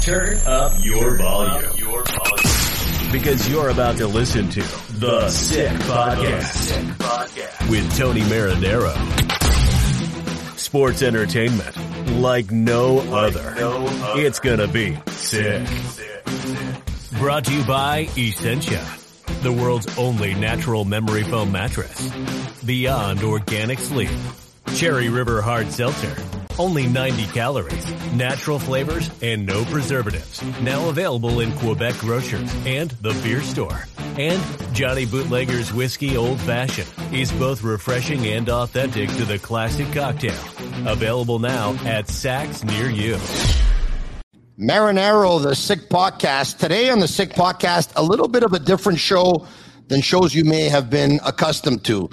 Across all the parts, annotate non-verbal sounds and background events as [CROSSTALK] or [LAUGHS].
Turn up your volume. Your volume. Because you're about to listen to The Sick Podcast, with Tony Marinaro. Sports entertainment like no other. It's gonna be sick. Brought to you by Essentia, the world's only natural memory foam mattress. Beyond organic sleep. Cherry River Hard Seltzer. Only 90 calories, natural flavors, and no preservatives. Now available in Quebec grocers and the beer store. And Johnny Bootlegger's Whiskey Old Fashioned is both refreshing and authentic to the classic cocktail. Available now at Saks near you. Marinaro, the Sick Podcast. Today on the Sick Podcast, a little bit of a different show than shows you may have been accustomed to.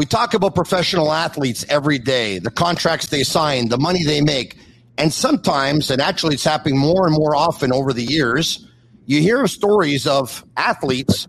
We talk about professional athletes every day, the contracts they sign, the money they make. And sometimes, and actually it's happening more and more often over the years, you hear stories of athletes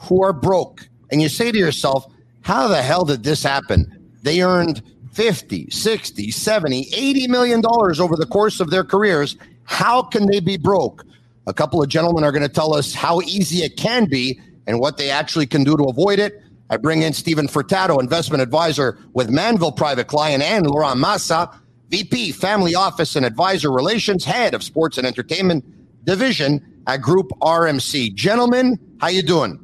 who are broke. And you say to yourself, how the hell did this happen? They earned 50, 60, 70, 80 million dollars over the course of their careers. How can they be broke? A couple of gentlemen are going to tell us how easy it can be and what they actually can do to avoid it. I bring in Steven Furtado, investment advisor with Mandeville Private Client, and Laurent Massa, VP, Family Office and Advisor Relations, Head of Sports and Entertainment Division at Group RMC. Gentlemen, how you doing?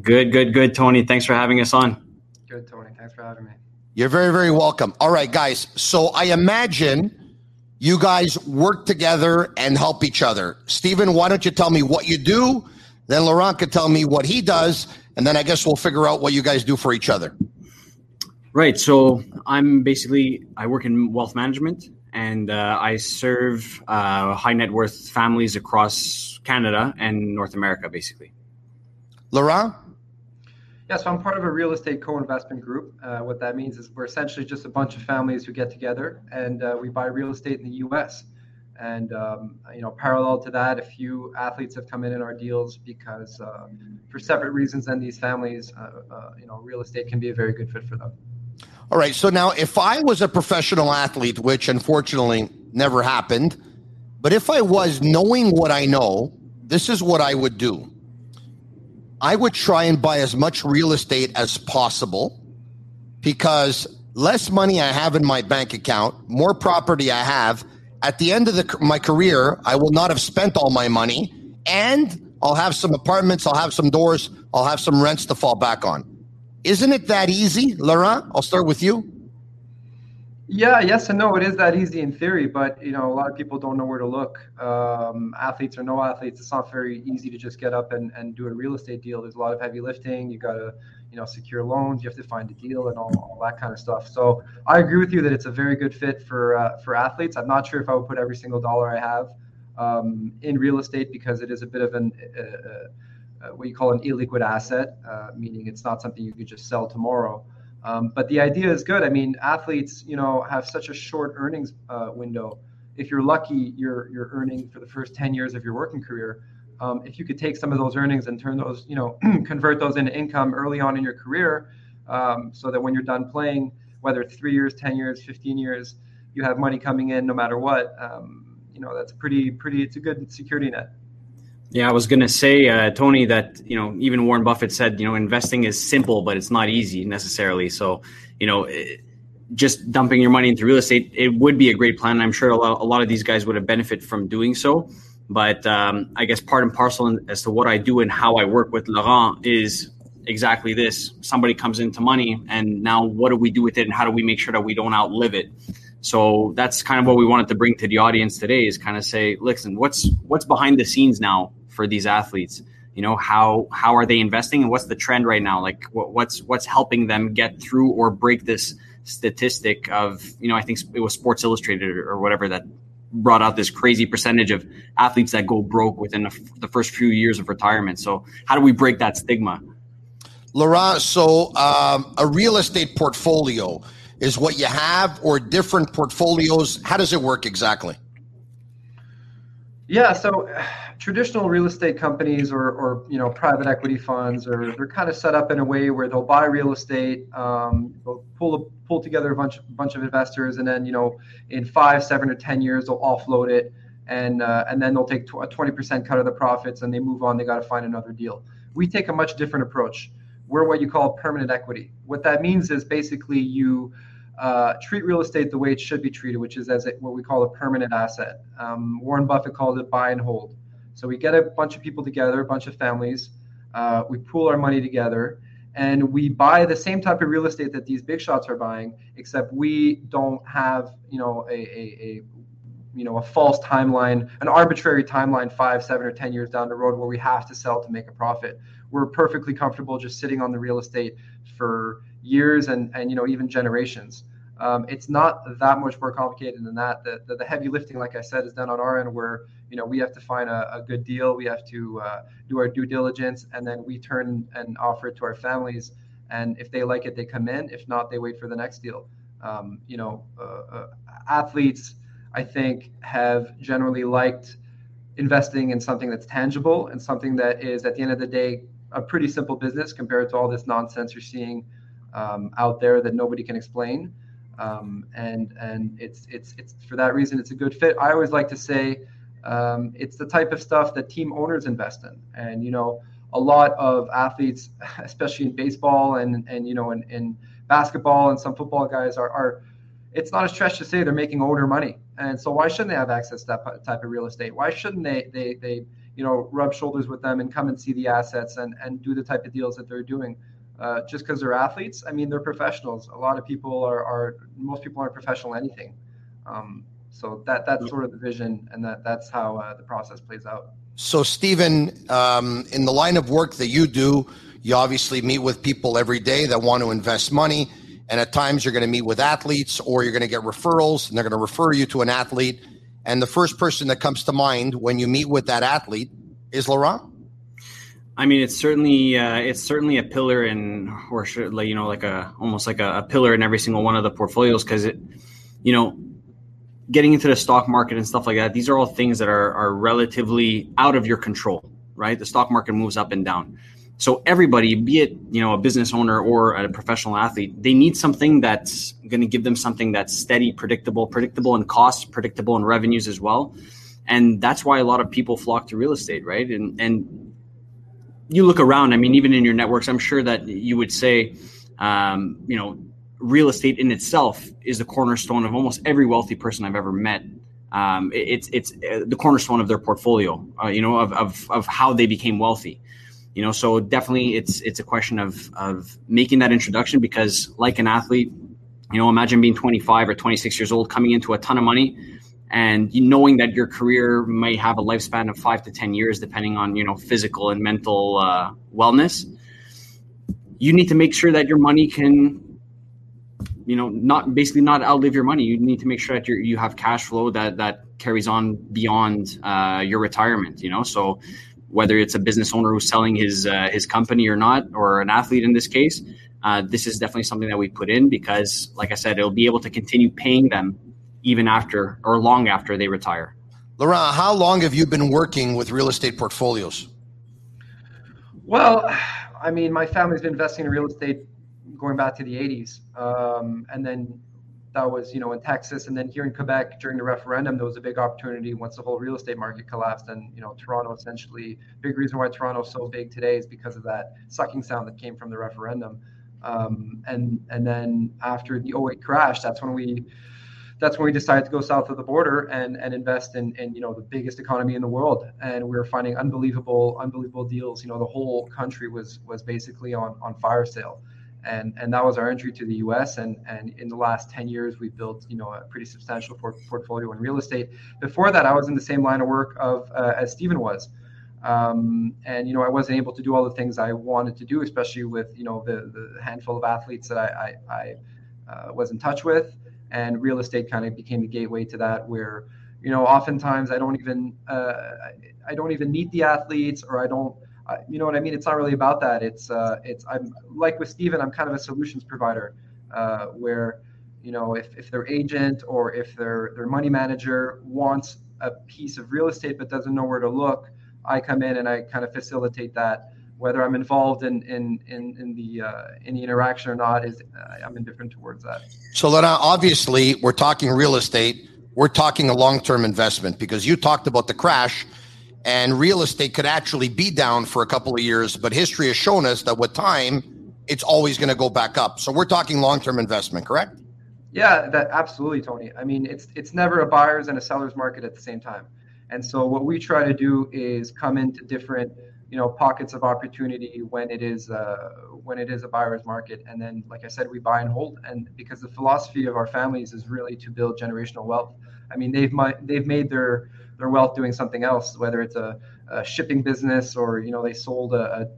Good, good, good, Tony. Thanks for having us on. Good, Tony. Thanks for having me. You're very, very welcome. All right, guys. So I imagine you guys work together and help each other. Steven, why don't you tell me what you do? Then Laurent could tell me what he does and then I guess we'll figure out what you guys do for each other. Right. So I'm basically I work in wealth management, and uh, I serve uh, high net worth families across Canada and North America, basically. Laurent. Yeah, so I'm part of a real estate co-investment group. Uh, what that means is we're essentially just a bunch of families who get together and uh, we buy real estate in the U.S. And um, you know, parallel to that, a few athletes have come in in our deals because, uh, for separate reasons, than these families, uh, uh, you know, real estate can be a very good fit for them. All right. So now, if I was a professional athlete, which unfortunately never happened, but if I was knowing what I know, this is what I would do. I would try and buy as much real estate as possible because less money I have in my bank account, more property I have at the end of the, my career, I will not have spent all my money and I'll have some apartments, I'll have some doors, I'll have some rents to fall back on. Isn't it that easy, Laurent? I'll start with you. Yeah, yes and no. It is that easy in theory, but you know, a lot of people don't know where to look. Um, athletes or no athletes, it's not very easy to just get up and, and do a real estate deal. There's a lot of heavy lifting. You got to, you know, secure loans. You have to find a deal and all, all that kind of stuff. So I agree with you that it's a very good fit for uh, for athletes. I'm not sure if I would put every single dollar I have um, in real estate because it is a bit of an uh, uh, what you call an illiquid asset, uh, meaning it's not something you could just sell tomorrow. Um, but the idea is good. I mean, athletes, you know, have such a short earnings uh, window. If you're lucky, you're you're earning for the first 10 years of your working career. Um, if you could take some of those earnings and turn those, you know, [CLEARS THROAT] convert those into income early on in your career, um, so that when you're done playing, whether it's three years, 10 years, 15 years, you have money coming in no matter what. Um, you know, that's pretty pretty. It's a good security net. Yeah, I was going to say, uh, Tony, that you know even Warren Buffett said you know investing is simple, but it's not easy necessarily. So you know, it, just dumping your money into real estate, it would be a great plan. I'm sure a lot, a lot of these guys would have benefit from doing so. But um, I guess part and parcel as to what I do and how I work with Laurent is exactly this. Somebody comes into money, and now what do we do with it, and how do we make sure that we don't outlive it? So that's kind of what we wanted to bring to the audience today is kind of say, listen, what's what's behind the scenes now for these athletes? You know, how how are they investing and what's the trend right now? Like what, what's what's helping them get through or break this statistic of, you know, I think it was Sports Illustrated or whatever that brought out this crazy percentage of athletes that go broke within the, the first few years of retirement. So how do we break that stigma? Laurent, so um, a real estate portfolio is what you have or different portfolios? How does it work exactly? Yeah, so [SIGHS] traditional real estate companies or, or you know private equity funds are they're kind of set up in a way where they'll buy real estate, um, they'll pull pull together a bunch bunch of investors, and then you know in five, seven, or ten years they'll offload it, and uh, and then they'll take a twenty percent cut of the profits, and they move on. They got to find another deal. We take a much different approach. We're what you call permanent equity. What that means is basically you uh, treat real estate the way it should be treated, which is as a, what we call a permanent asset. Um, Warren Buffett called it buy and hold. So we get a bunch of people together, a bunch of families, uh, we pool our money together, and we buy the same type of real estate that these big shots are buying, except we don't have, you know, a, a, a you know a false timeline an arbitrary timeline five seven or ten years down the road where we have to sell to make a profit we're perfectly comfortable just sitting on the real estate for years and and you know even generations. Um, it's not that much more complicated than that. The, the, the, heavy lifting, like I said, is done on our end where, you know, we have to find a, a good deal. We have to uh, do our due diligence and then we turn and offer it to our families. And if they like it, they come in. If not, they wait for the next deal. Um, you know, uh, uh, athletes, I think, have generally liked investing in something that's tangible and something that is, at the end of the day, a pretty simple business compared to all this nonsense you're seeing um, out there that nobody can explain. Um, and and it's it's it's for that reason it's a good fit. I always like to say um, it's the type of stuff that team owners invest in, and you know a lot of athletes, [LAUGHS] especially in baseball and and you know in, in basketball and some football guys are are. It's not a stretch to say they're making owner money, and so why shouldn't they have access to that type of real estate? Why shouldn't they they they you know rub shoulders with them and come and see the assets and and do the type of deals that they're doing? uh, just because they're athletes. I mean, they're professionals. A lot of people are, are most people aren't professional anything. Um, so that that's sort of the vision, and that that's how uh, the process plays out. So, Steven, um, in the line of work that you do, you obviously meet with people every day that want to invest money, and at times you're going to meet with athletes, or you're going to get referrals, and they're going to refer you to an athlete. And the first person that comes to mind when you meet with that athlete is Laurent. I mean, it's certainly uh, it's certainly a pillar in, or should, like you know, like a almost like a, a pillar in every single one of the portfolios because it, you know, getting into the stock market and stuff like that. These are all things that are are relatively out of your control, right? The stock market moves up and down. So everybody, be it you know a business owner or a professional athlete, they need something that's going to give them something that's steady, predictable, predictable in costs, predictable in revenues as well. And that's why a lot of people flock to real estate, right? And and you look around, I mean, even in your networks, I'm sure that you would say, um, you know, real estate in itself is the cornerstone of almost every wealthy person I've ever met. Um, it, it's it's uh, the cornerstone of their portfolio, uh, you know, of, of of how they became wealthy. You know, so definitely it's it's a question of of making that introduction because, like an athlete, you know, imagine being 25 or 26 years old, coming into a ton of money and knowing that your career may have a lifespan of five to ten years depending on you know physical and mental uh, wellness you need to make sure that your money can you know not basically not outlive your money you need to make sure that you you have cash flow that that carries on beyond uh, your retirement you know so whether it's a business owner who's selling his uh, his company or not or an athlete in this case uh, this is definitely something that we put in because like i said it'll be able to continue paying them even after or long after they retire. Laurent, how long have you been working with real estate portfolios? Well, I mean, my family's been investing in real estate going back to the 80s. Um, and then that was, you know, in Texas. And then here in Quebec during the referendum, there was a big opportunity once the whole real estate market collapsed. And, you know, Toronto essentially, big reason why Toronto is so big today is because of that sucking sound that came from the referendum. Um, and, and then after the 08 crash, that's when we, that's when we decided to go south of the border and, and invest in, in you know the biggest economy in the world and we were finding unbelievable unbelievable deals you know the whole country was was basically on on fire sale and and that was our entry to the US and and in the last 10 years we built you know a pretty substantial port- portfolio in real estate before that I was in the same line of work of uh, as Steven was um, and you know I wasn't able to do all the things I wanted to do especially with you know the the handful of athletes that I I, I uh, was in touch with and real estate kind of became the gateway to that where you know, oftentimes I don't even uh, I don't even meet the athletes or I don't. Uh, you know what I mean? It's not really about that. It's uh, it's I'm like with Steven, I'm kind of a solutions provider uh, where you know if, if their agent or if their their money manager wants a piece of real estate but doesn't know where to look, I come in and I kind of facilitate that. Whether I'm involved in in in, in the uh, in the interaction or not is uh, I'm indifferent towards that. So, Lena, obviously, we're talking real estate. We're talking a long term investment because you talked about the crash, and real estate could actually be down for a couple of years. But history has shown us that with time, it's always going to go back up. So, we're talking long term investment, correct? Yeah, that absolutely, Tony. I mean, it's it's never a buyer's and a seller's market at the same time. And so what we try to do is come into different, you know, pockets of opportunity when it is uh, when it is a buyer's market. And then, like I said, we buy and hold. And because the philosophy of our families is really to build generational wealth. I mean, they've they've made their their wealth doing something else, whether it's a, a shipping business or you know they sold a,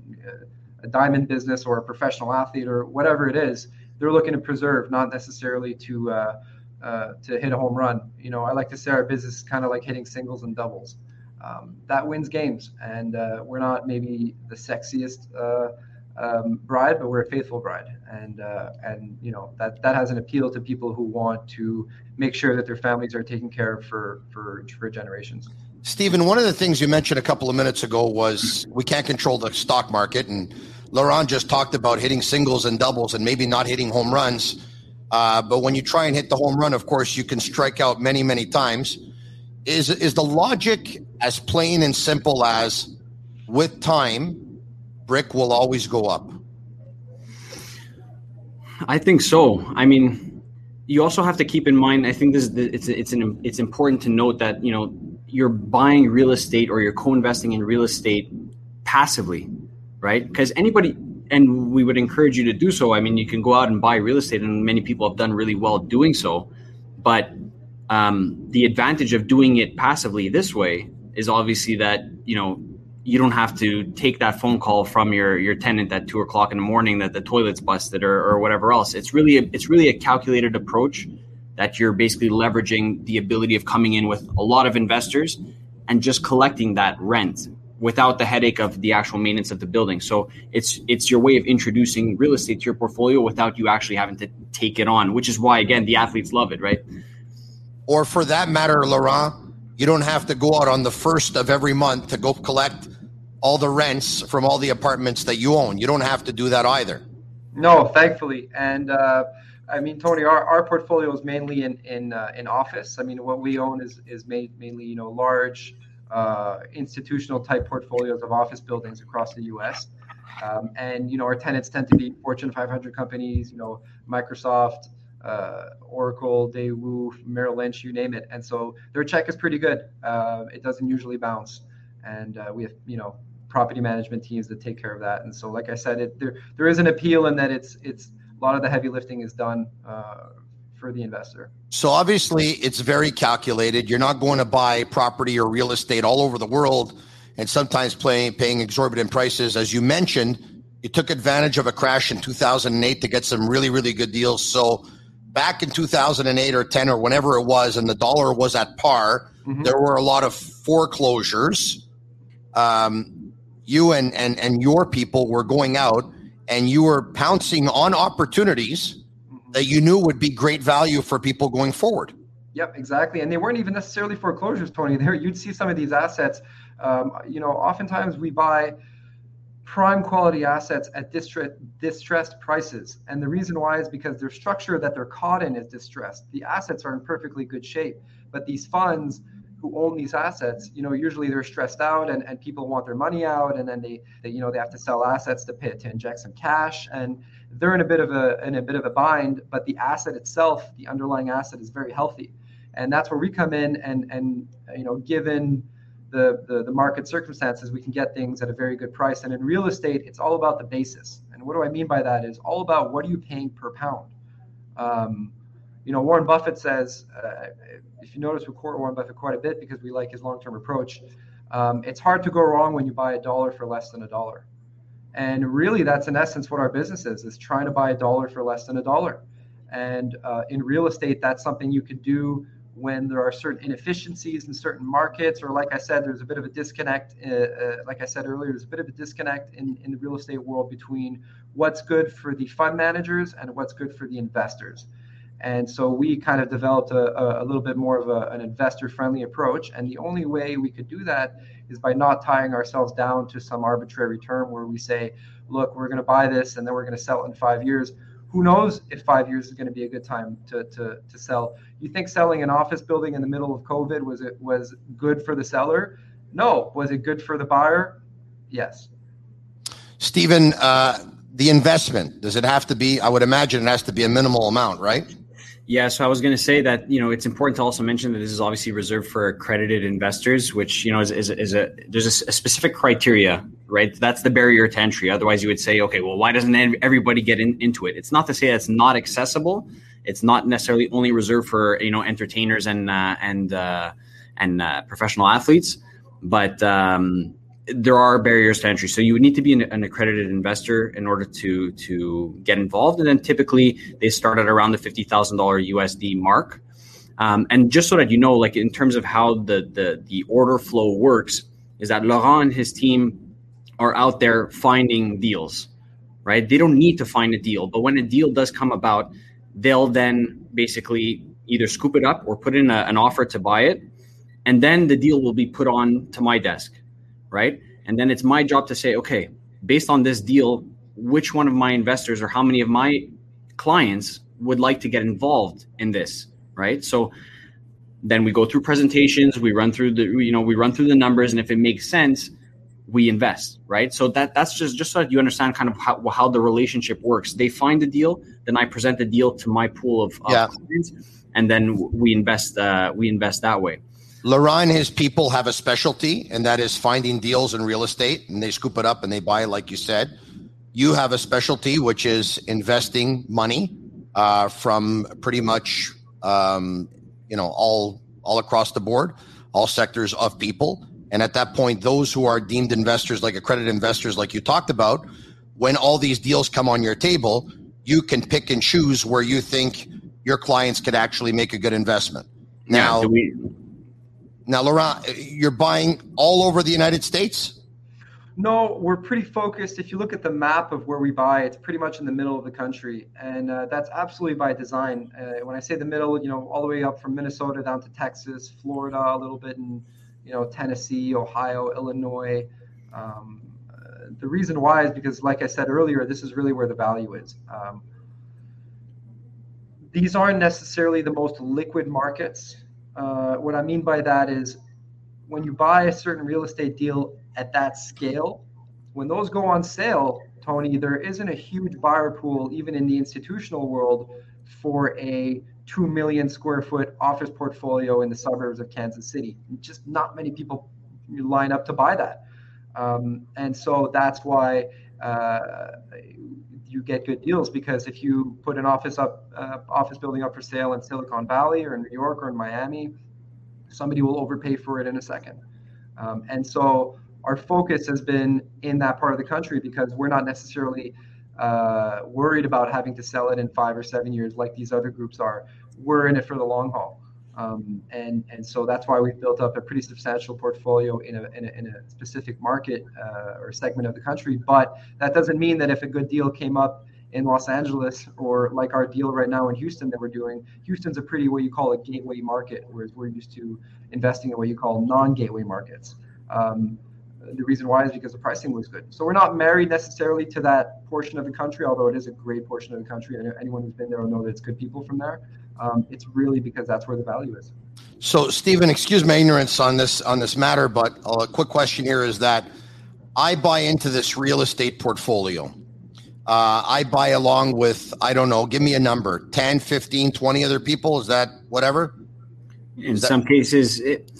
a, a diamond business or a professional athlete or whatever it is they're looking to preserve, not necessarily to uh, uh, to hit a home run. You know, I like to say our business is kind of like hitting singles and doubles. Um, that wins games, and uh, we're not maybe the sexiest uh, um, bride, but we're a faithful bride, and uh, and you know that that has an appeal to people who want to make sure that their families are taken care of for for for generations. Steven, one of the things you mentioned a couple of minutes ago was we can't control the stock market and Laurent just talked about hitting singles and doubles and maybe not hitting home runs. Uh, but when you try and hit the home run, of course, you can strike out many, many times. Is is the logic as plain and simple as with time, brick will always go up? I think so. I mean, you also have to keep in mind. I think this is the, it's it's an it's important to note that you know you're buying real estate or you're co-investing in real estate passively right? Because anybody, and we would encourage you to do so. I mean, you can go out and buy real estate, and many people have done really well doing so. But um, the advantage of doing it passively this way is obviously that you know you don't have to take that phone call from your your tenant at two o'clock in the morning that the toilet's busted or, or whatever else. It's really a, it's really a calculated approach that you're basically leveraging the ability of coming in with a lot of investors and just collecting that rent without the headache of the actual maintenance of the building. So it's it's your way of introducing real estate to your portfolio without you actually having to take it on, which is why again the athletes love it, right? Or for that matter, Laurent, you don't have to go out on the first of every month to go collect all the rents from all the apartments that you own. You don't have to do that either. No, thankfully, and. Uh, I mean, Tony, our, our portfolio is mainly in in uh, in office. I mean, what we own is is made mainly you know large uh, institutional type portfolios of office buildings across the U.S. Um, and you know our tenants tend to be Fortune 500 companies, you know Microsoft, uh, Oracle, Daewoo, Merrill Lynch, you name it. And so their check is pretty good. Uh, it doesn't usually bounce, and uh, we have you know property management teams that take care of that. And so, like I said, it, there there is an appeal in that it's it's a lot of the heavy lifting is done uh, for the investor. So obviously, it's very calculated. You're not going to buy property or real estate all over the world and sometimes paying paying exorbitant prices. As you mentioned, you took advantage of a crash in 2008 to get some really really good deals. So back in 2008 or 10 or whenever it was, and the dollar was at par, mm-hmm. there were a lot of foreclosures. Um, you and and and your people were going out and you were pouncing on opportunities that you knew would be great value for people going forward. Yep, exactly. And they weren't even necessarily foreclosures, Tony. There, you'd see some of these assets. Um, you know, oftentimes we buy prime quality assets at distressed, distressed prices, and the reason why is because their structure that they're caught in is distressed. The assets are in perfectly good shape, but these funds who own these assets, you know, usually they're stressed out and, and people want their money out, and then they, they, you know, they have to sell assets to pay to inject some cash and they're in a bit of a in a bit of a bind, but the asset itself, the underlying asset, is very healthy, and that's where we come in and and you know given the, the the market circumstances, we can get things at a very good price. And in real estate, it's all about the basis. And what do I mean by that? Is all about what are you paying per pound. Um, you know, Warren Buffett says, uh, if you notice, we quote Warren Buffett quite a bit because we like his long-term approach. Um, it's hard to go wrong when you buy a dollar for less than a dollar. And really, that's in essence what our business is: is trying to buy a dollar for less than a dollar. And uh, in real estate, that's something you could do when there are certain inefficiencies in certain markets, or like I said, there's a bit of a disconnect. Uh, uh, like I said earlier, there's a bit of a disconnect in, in the real estate world between what's good for the fund managers and what's good for the investors. And so we kind of developed a, a little bit more of a, an investor friendly approach. And the only way we could do that is by not tying ourselves down to some arbitrary term where we say, look, we're going to buy this and then we're going to sell it in five years. Who knows if five years is going to be a good time to, to, to sell? You think selling an office building in the middle of covid was it was good for the seller? No. Was it good for the buyer? Yes. Steven uh, the investment does it have to be i would imagine it has to be a minimal amount right yeah, so I was going to say that you know it's important to also mention that this is obviously reserved for accredited investors, which you know is, is, is a there's a, a, specific criteria, right? That's the barrier to entry. Otherwise, you would say, okay, well, why doesn't everybody get in, into it? It's not to say that it's not accessible. It's not necessarily only reserved for you know entertainers and uh, and uh, and uh, professional athletes, but um, there are barriers to entry. So you would need to be an, an, accredited investor in order to to get involved. And then typically they start at around the fifty thousand dollar USD mark. Um, and just so that you know, like in terms of how the, the the order flow works, is that Laurent and his team are out there finding deals, right? They don't need to find a deal, but when a deal does come about, they'll then basically either scoop it up or put in a, an offer to buy it, and then the deal will be put on to my desk right? And then it's my job to say, okay, based on this deal, which one of my investors or how many of my clients would like to get involved in this, right? So then we go through presentations, we run through the you know, we run through the numbers and if it makes sense, we invest, right? So that that's just just so that you understand kind of how, how the relationship works. They find the deal, then I present the deal to my pool of, of yeah. clients, and then we invest uh, we invest that way. Laurent and his people have a specialty, and that is finding deals in real estate, and they scoop it up and they buy, like you said. You have a specialty, which is investing money uh, from pretty much, um, you know, all all across the board, all sectors of people. And at that point, those who are deemed investors, like accredited investors, like you talked about, when all these deals come on your table, you can pick and choose where you think your clients could actually make a good investment. Now, yeah, we, now, Laurent, you're buying all over the United States? No, we're pretty focused. If you look at the map of where we buy, it's pretty much in the middle of the country, and uh, that's absolutely by design. Uh, when I say the middle, you know, all the way up from Minnesota down to Texas, Florida, a little bit in, you know, Tennessee, Ohio, Illinois. Um, the reason why is because, like I said earlier, this is really where the value is. Um, these aren't necessarily the most liquid markets uh, what I mean by that is when you buy a certain real estate deal at that scale, when those go on sale, Tony, there isn't a huge buyer pool, even in the institutional world, for a 2 million square foot office portfolio in the suburbs of Kansas City. Just not many people line up to buy that. Um, and so that's why uh, you get good deals because if you put an office up uh, office building up for sale in Silicon Valley or in New York or in Miami, somebody will overpay for it in a second. Um, and so our focus has been in that part of the country because we're not necessarily uh, worried about having to sell it in five or seven years like these other groups are. We're in it for the long haul. Um, and and so that's why we've built up a pretty substantial portfolio in a, specific market uh, or segment of the country. But that doesn't mean that if a good deal came up in Los Angeles or like our deal right now in Houston that we're doing, Houston's a pretty what you call a gateway market, whereas we're used to investing in what you call non-gateway markets. Um, the reason why is because the pricing was good. So we're not married necessarily to that portion of the country, although it is a great portion of the country. Anyone who's been there will know that it's good people from there. Um, it's really because that's where the value is. So, Steven, excuse my ignorance on this on this matter, but a quick question here is that I buy into this real estate portfolio. Uh, I buy along with, I don't know, give me a number 10, 15, 20 other people. Is that whatever? In is some that- cases, it,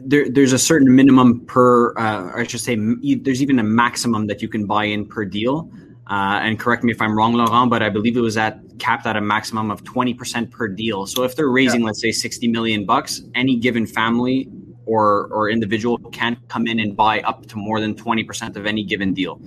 there, there's a certain minimum per, uh, I should say, there's even a maximum that you can buy in per deal. Uh, and correct me if I'm wrong, Laurent, but I believe it was at capped at a maximum of 20% per deal. So if they're raising, yeah. let's say 60 million bucks, any given family or, or individual can come in and buy up to more than 20% of any given deal.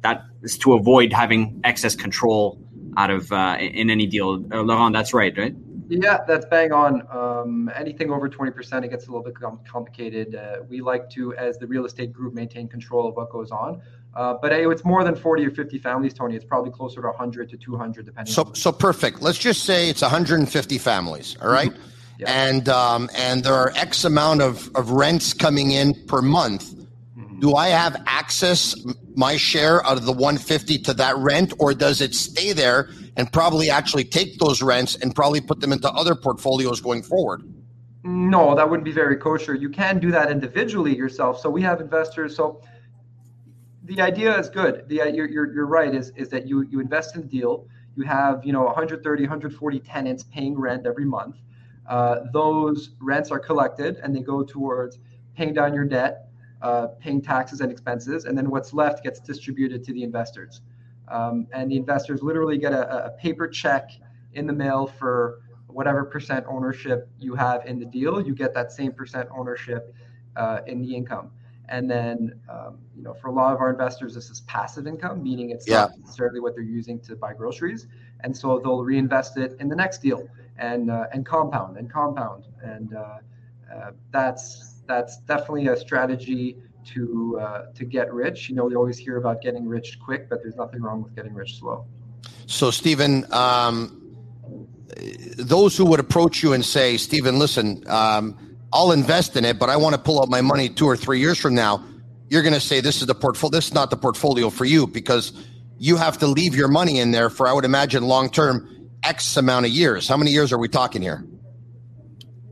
That is to avoid having excess control out of uh, in any deal. Uh, Laurent, that's right, right? Yeah, that's bang on. Um, anything over 20%, it gets a little bit complicated. Uh, we like to, as the real estate group, maintain control of what goes on. Uh, but it's more than 40 or 50 families, Tony. It's probably closer to 100 to 200, depending. So, so perfect. Let's just say it's 150 families. All right? mm-hmm. yeah. and um, and there are X amount of of rents coming in per month. Mm-hmm. Do I have access my share out of the 150 to that rent, or does it stay there and probably actually take those rents and probably put them into other portfolios going forward? No, that wouldn't be very kosher. You can do that individually yourself. So we have investors. So the idea is good. The you're, you're, you're right. Is is that you you invest in the deal. You have you know 130, 140 tenants paying rent every month. Uh, those rents are collected and they go towards paying down your debt, uh, paying taxes and expenses, and then what's left gets distributed to the investors. Um, and the investors literally get a, a, paper check in the mail for whatever percent ownership you have in the deal. You get that same percent ownership uh, in the income. And then, um, you know, for a lot of our investors, this is passive income, meaning it's yeah. not necessarily what they're using to buy groceries. And so they'll reinvest it in the next deal and uh, and compound and compound. And uh, uh that's that's definitely a strategy to uh, to get rich. You know, we always hear about getting rich quick, but there's nothing wrong with getting rich slow. So, Steven, um, those who would approach you and say, Steven, listen, um, I'll invest in it, but I want to pull out my money two or three years from now. You're going to say this is the portfolio. This is not the portfolio for you because you have to leave your money in there for, I would imagine, long term X amount of years. How many years are we talking here?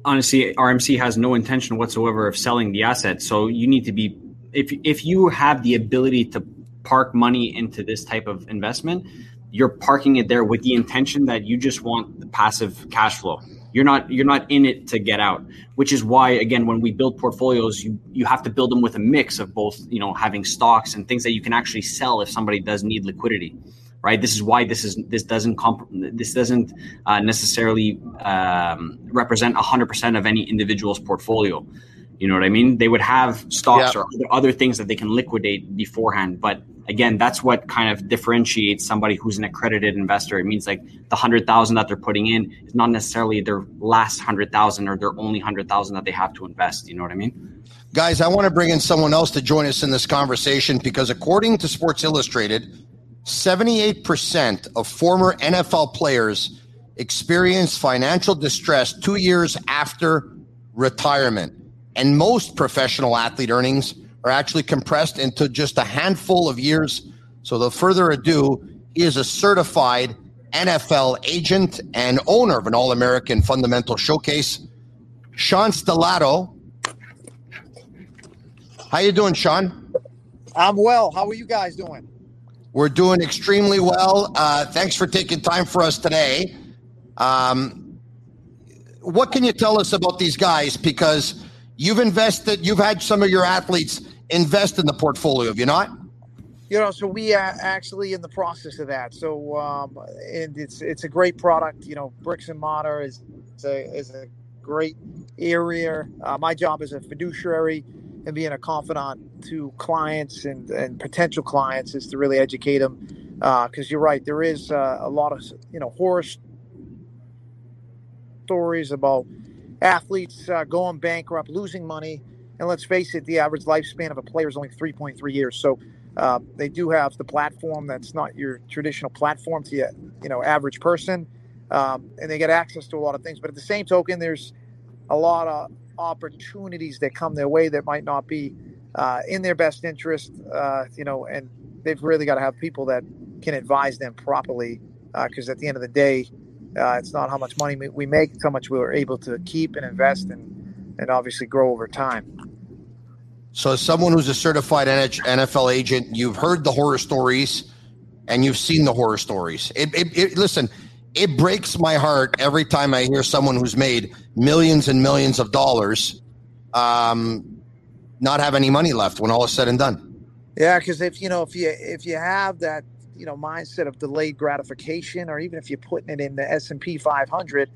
Honestly, RMC has no intention whatsoever of selling the asset. So you need to be if if you have the ability to park money into this type of investment, you're parking it there with the intention that you just want the passive cash flow. You're not you're not in it to get out, which is why again when we build portfolios, you you have to build them with a mix of both, you know, having stocks and things that you can actually sell if somebody does need liquidity. Right. This is why this is this doesn't comp- this doesn't uh, necessarily um, represent 100% of any individual's portfolio you know what I mean? They would have stocks or other, other things that they can liquidate beforehand. But again, that's what kind of differentiates somebody who's an accredited investor. It means like the hundred thousand that they're putting in is not necessarily their last hundred thousand or their only hundred thousand that they have to invest. You know what I mean? Guys, I want to bring in someone else to join us in this conversation because according to Sports Illustrated, 78% of former NFL players experience financial distress two years after retirement. And most professional athlete earnings are actually compressed into just a handful of years. So, the further ado, he is a certified NFL agent and owner of an All American Fundamental Showcase. Sean Stellato. How you doing, Sean? I'm well. How are you guys doing? We're doing extremely well. Uh, thanks for taking time for us today. Um, what can you tell us about these guys? Because You've invested, you've had some of your athletes invest in the portfolio, have you not? You know, so we are actually in the process of that. So, um, and it's it's a great product. You know, bricks and mortar is is a, is a great area. Uh, my job as a fiduciary and being a confidant to clients and, and potential clients is to really educate them. Because uh, you're right, there is uh, a lot of you know horror stories about athletes uh, going bankrupt, losing money. And let's face it, the average lifespan of a player is only 3.3 years. So uh, they do have the platform that's not your traditional platform to your, you know average person, um, and they get access to a lot of things. But at the same token, there's a lot of opportunities that come their way that might not be uh, in their best interest. Uh, you know, and they've really got to have people that can advise them properly. Because uh, at the end of the day, uh, it's not how much money we make; it's how much we're able to keep and invest and and obviously grow over time. So, as someone who's a certified NFL agent, you've heard the horror stories and you've seen the horror stories. It, it, it, listen, it breaks my heart every time I hear someone who's made millions and millions of dollars um, not have any money left when all is said and done. Yeah, because if you know if you if you have that you know mindset of delayed gratification, or even if you're putting it in the S and P 500,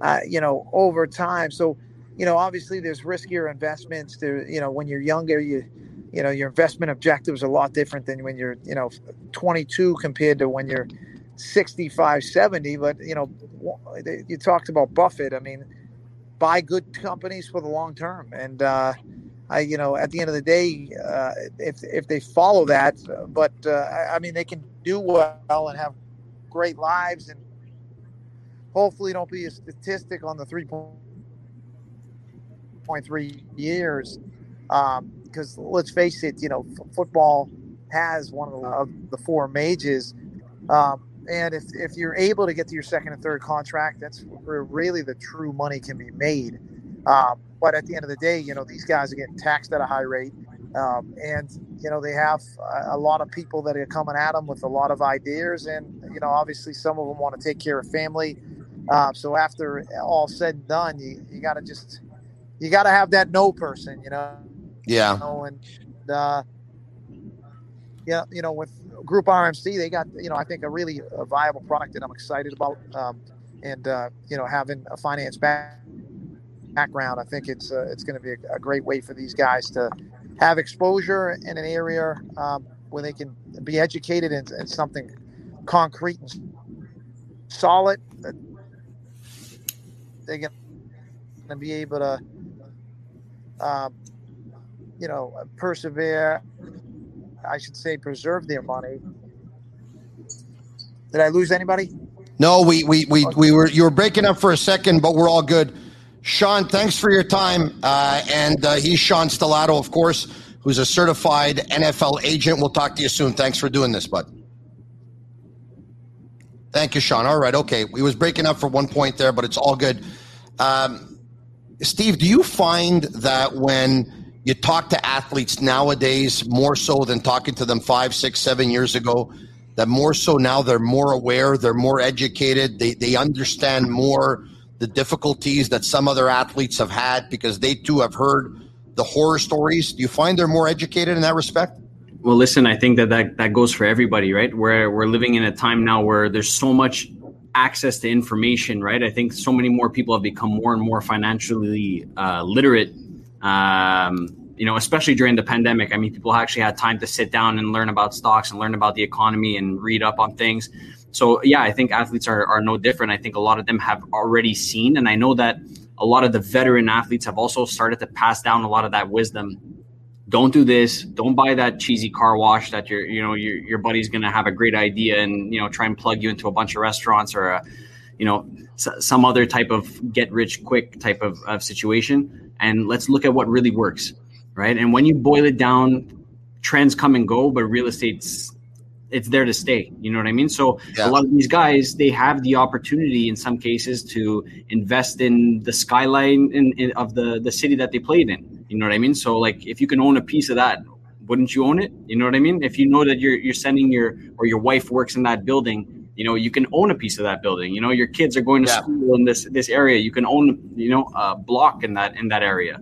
uh, you know, over time. So, you know, obviously there's riskier investments. There, you know, when you're younger, you you know your investment objectives are a lot different than when you're you know 22 compared to when you're 65, 70. But, you know, you talked about Buffett. I mean, buy good companies for the long term. And, uh, I, you know, at the end of the day, uh, if, if they follow that, but uh, I mean, they can do well and have great lives and hopefully don't be a statistic on the 3.3 years. Because um, let's face it, you know, f- football has one of the, of the four mages. Um, and if, if you're able to get to your second and third contract, that's where really the true money can be made. Um, but at the end of the day, you know, these guys are getting taxed at a high rate. Um, and, you know, they have a, a, lot of people that are coming at them with a lot of ideas. And, you know, obviously some of them want to take care of family. Uh, so after all said and done, you, you got to just, you got to have that no person, you know? Yeah. You know, and, uh, yeah, you know, with Group RMC, they got, you know, I think a really a viable product that I'm excited about. Um, and, uh, you know, having a finance back, background, I think it's, uh, it's going to be a, a, great way for these guys to have exposure in an area um, where they can be educated in, in something concrete and solid they're going to be able to, um, you know, persevere I should say, preserve their money. Did I lose anybody? No, we we we, we were you were breaking up for a second, but we're all good. Sean, thanks for your time. Uh, and uh, he's Sean Stellato, of course, who's a certified NFL agent. We'll talk to you soon. Thanks for doing this, bud. Thank you, Sean. All right, okay. We was breaking up for one point there, but it's all good. Um, Steve, do you find that when you talk to athletes nowadays more so than talking to them five, six, seven years ago. That more so now they're more aware, they're more educated, they, they understand more the difficulties that some other athletes have had because they too have heard the horror stories. Do you find they're more educated in that respect? Well, listen, I think that, that that goes for everybody, right? We're we're living in a time now where there's so much access to information, right? I think so many more people have become more and more financially uh, literate um, you know, especially during the pandemic. I mean, people actually had time to sit down and learn about stocks and learn about the economy and read up on things. So, yeah, I think athletes are, are no different. I think a lot of them have already seen, and I know that a lot of the veteran athletes have also started to pass down a lot of that wisdom. Don't do this. Don't buy that cheesy car wash that your you know your your buddy's gonna have a great idea and you know try and plug you into a bunch of restaurants or a you know some other type of get rich quick type of, of situation and let's look at what really works, right? And when you boil it down, trends come and go, but real estate's it's there to stay. You know what I mean? So yeah. a lot of these guys, they have the opportunity in some cases to invest in the skyline in, in, of the the city that they played in. You know what I mean? So like if you can own a piece of that, wouldn't you own it? You know what I mean? If you know that you're you're sending your or your wife works in that building, you know you can own a piece of that building you know your kids are going to yeah. school in this this area you can own you know a block in that in that area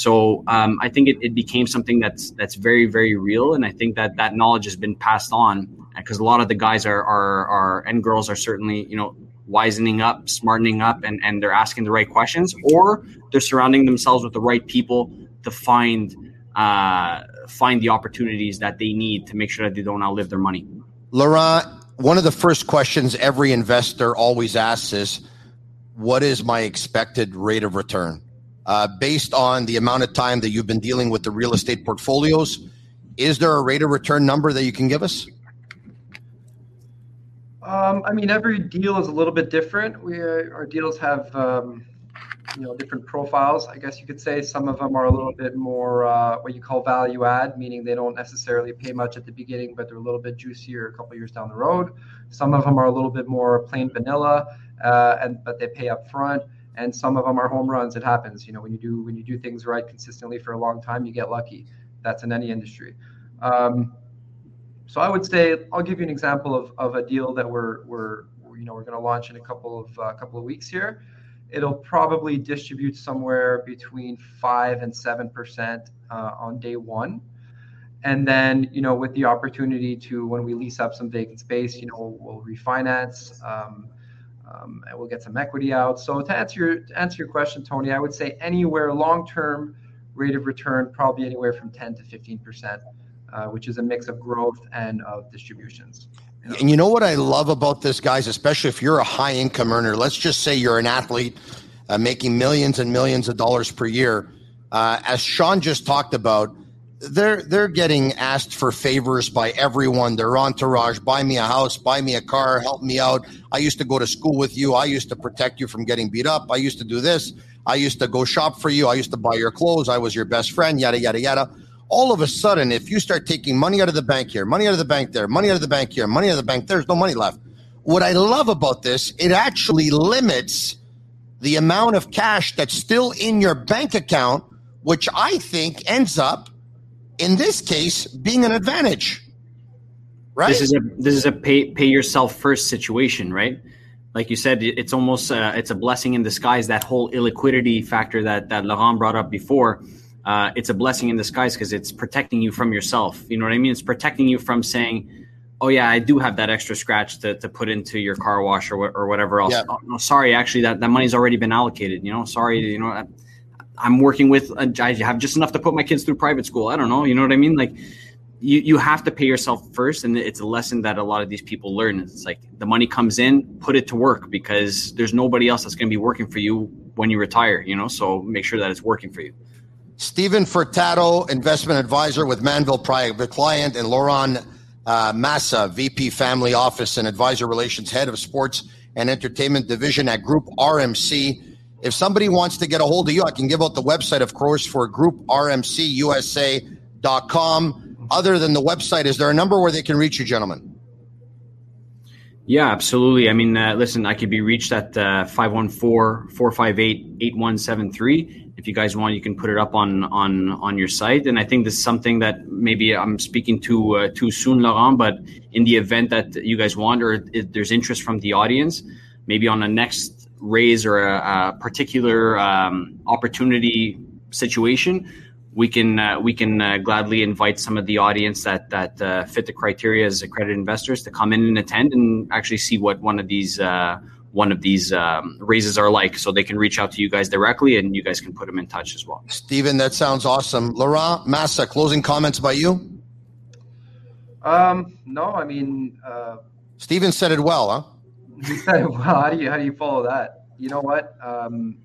so um, i think it, it became something that's that's very very real and i think that that knowledge has been passed on because a lot of the guys are are, are and girls are certainly you know wisening up smartening up and and they're asking the right questions or they're surrounding themselves with the right people to find uh, find the opportunities that they need to make sure that they don't outlive their money Laurent, one of the first questions every investor always asks is, "What is my expected rate of return?" Uh, based on the amount of time that you've been dealing with the real estate portfolios, is there a rate of return number that you can give us? Um, I mean, every deal is a little bit different. We uh, our deals have um, you know different profiles i guess you could say some of them are a little bit more uh, what you call value add meaning they don't necessarily pay much at the beginning but they're a little bit juicier a couple years down the road some of them are a little bit more plain vanilla uh, and but they pay up front and some of them are home runs it happens you know when you do when you do things right consistently for a long time you get lucky. That's in any industry. Um, so i would say i'll give you an example of, of a deal that we're we're you know we're going to launch in a couple of uh, couple of weeks here. It'll probably distribute somewhere between five and seven percent uh, on day one. And then you know with the opportunity to when we lease up some vacant space you know we'll, refinance um, um, and we'll get some equity out so to answer your to answer your question tony i would say anywhere long term rate of return probably anywhere from 10 to 15 percent uh, which is a mix of growth and of distributions And you know what I love about this, guys, especially if you're a high income earner. Let's just say you're an athlete uh, making millions and millions of dollars per year. Uh, as Sean just talked about, they're they're getting asked for favors by everyone. Their entourage, buy me a house, buy me a car, help me out. I used to go to school with you. I used to protect you from getting beat up. I used to do this. I used to go shop for you. I used to buy your clothes. I was your best friend. Yada yada yada. All of a sudden, if you start taking money out of the bank here, money out of the bank there, money out of the bank here, money out of the bank, there's no money left. What I love about this, it actually limits the amount of cash that's still in your bank account, which I think ends up in this case being an advantage. Right? This is a this is a pay pay yourself first situation, right? Like you said, it's almost uh, it's a blessing in disguise. That whole illiquidity factor that that Laurent brought up before, uh, it's a blessing in disguise because it's protecting you from yourself. You know what I mean? It's protecting you from saying, "Oh yeah, I do have that extra scratch to, to put into your car wash or or whatever else." Yeah. Oh, no, sorry, actually, that that money's already been allocated. You know, sorry, you know. I'm working with, I have just enough to put my kids through private school. I don't know. You know what I mean? Like, you, you have to pay yourself first. And it's a lesson that a lot of these people learn. It's like the money comes in, put it to work because there's nobody else that's going to be working for you when you retire, you know? So make sure that it's working for you. Steven Furtado, investment advisor with Mandeville Private Client, and Laurent uh, Massa, VP Family Office and Advisor Relations Head of Sports and Entertainment Division at Group RMC. If somebody wants to get a hold of you, I can give out the website, of course, for grouprmcusa.com. Other than the website, is there a number where they can reach you, gentlemen? Yeah, absolutely. I mean, uh, listen, I could be reached at uh, 514-458-8173. If you guys want, you can put it up on on on your site. And I think this is something that maybe I'm speaking too uh, too soon, Laurent. But in the event that you guys want, or there's interest from the audience, maybe on the next raise or a, a particular um, opportunity situation, we can uh, we can uh, gladly invite some of the audience that that uh, fit the criteria as accredited investors to come in and attend and actually see what one of these uh, one of these um, raises are like, so they can reach out to you guys directly and you guys can put them in touch as well. Steven, that sounds awesome. Laurent Massa, closing comments by you. Um, no, I mean, uh, Steven said it well, huh? You [LAUGHS] said well. How do you how do you follow that? You know what? Um,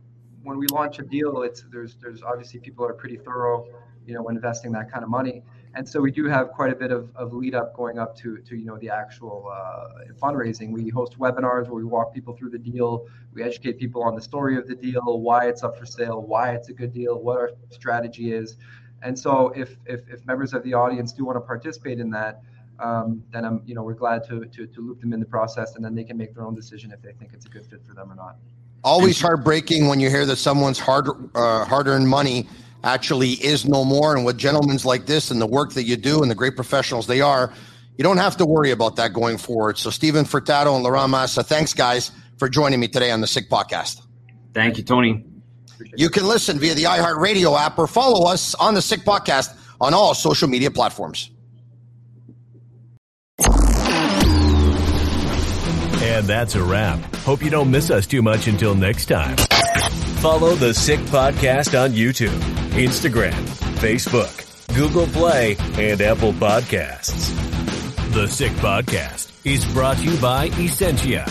when we launch a deal, it's there's there's obviously people are pretty thorough, you know, when investing that kind of money, and so we do have quite a bit of, of lead up going up to to you know the actual uh, fundraising. We host webinars where we walk people through the deal, we educate people on the story of the deal, why it's up for sale, why it's a good deal, what our strategy is, and so if if, if members of the audience do want to participate in that. Um, then I'm, you know, we're glad to, to to loop them in the process, and then they can make their own decision if they think it's a good fit for them or not always heartbreaking when you hear that someone's hard uh, hard earned money actually is no more. And with gentlemen like this and the work that you do and the great professionals they are, you don't have to worry about that going forward. So Steven Furtado and Laurent Massa, thanks guys for joining me today on the Sick Podcast. Thank you, Tony. You can listen via the iHeartRadio app or follow us on the Sick Podcast on all social media platforms. And that's a wrap. Hope you don't miss us too much until next time. Follow the Sick Podcast on YouTube, Instagram, Facebook, Google Play, and Apple Podcasts. The Sick Podcast is brought to you by Essentia,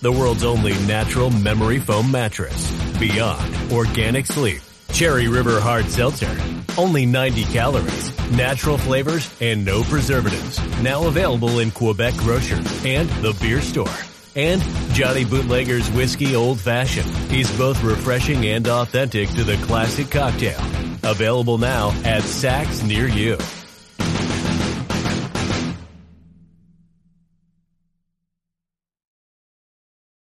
the world's only natural memory foam mattress. Beyond Organic Sleep. Cherry River Hard Seltzer. Only 90 calories, natural flavors, and no preservatives. Now available in Quebec Grocer and the beer store. And Johnny Bootlegger's Whiskey Old Fashioned is both refreshing and authentic to the classic cocktail. Available now at SAQ near you.